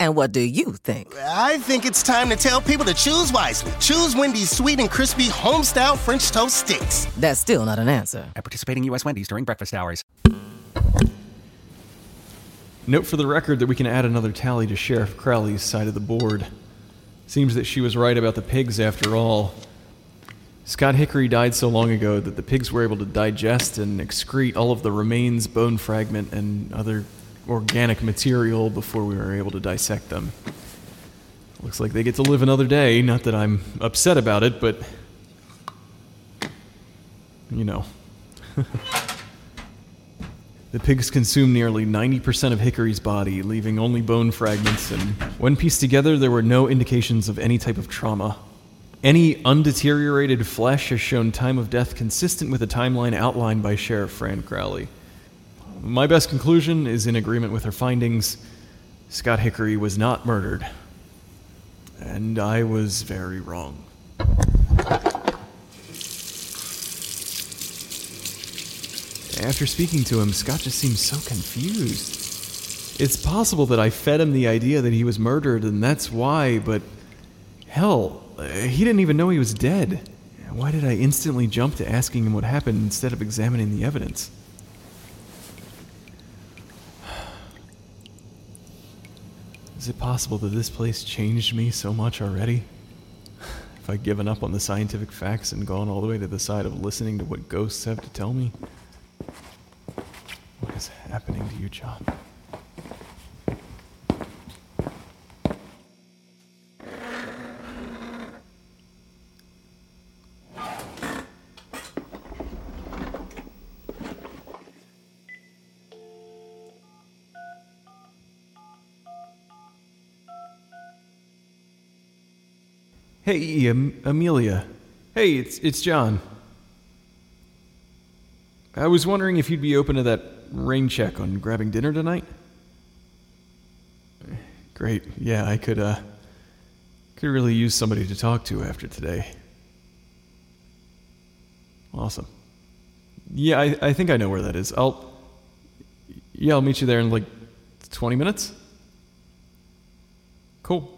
And what do you think? I think it's time to tell people to choose wisely. Choose Wendy's sweet and crispy home-style French toast sticks. That's still not an answer. At participating U.S. Wendy's during breakfast hours. Note for the record that we can add another tally to Sheriff Crowley's side of the board. Seems that she was right about the pigs after all. Scott Hickory died so long ago that the pigs were able to digest and excrete all of the remains, bone fragment, and other organic material before we were able to dissect them. Looks like they get to live another day. Not that I'm upset about it, but. You know. the pigs consumed nearly 90% of Hickory's body, leaving only bone fragments, and when pieced together, there were no indications of any type of trauma. Any undeteriorated flesh has shown time of death consistent with the timeline outlined by Sheriff Fran Crowley. My best conclusion is in agreement with her findings. Scott Hickory was not murdered. And I was very wrong. After speaking to him, Scott just seems so confused. It's possible that I fed him the idea that he was murdered, and that's why, but hell, he didn't even know he was dead. Why did I instantly jump to asking him what happened instead of examining the evidence? Is it possible that this place changed me so much already? Have I given up on the scientific facts and gone all the way to the side of listening to what ghosts have to tell me? What is happening to you, Jon? Hey, um, Amelia. Hey, it's it's Jon. I was wondering if you'd be open to that rain check on grabbing dinner tonight. Great. Yeah, I could uh could really use somebody to talk to after today. Awesome. Yeah, I, I think I know where that is. I'll Yeah, I'll meet you there in like 20 minutes. Cool.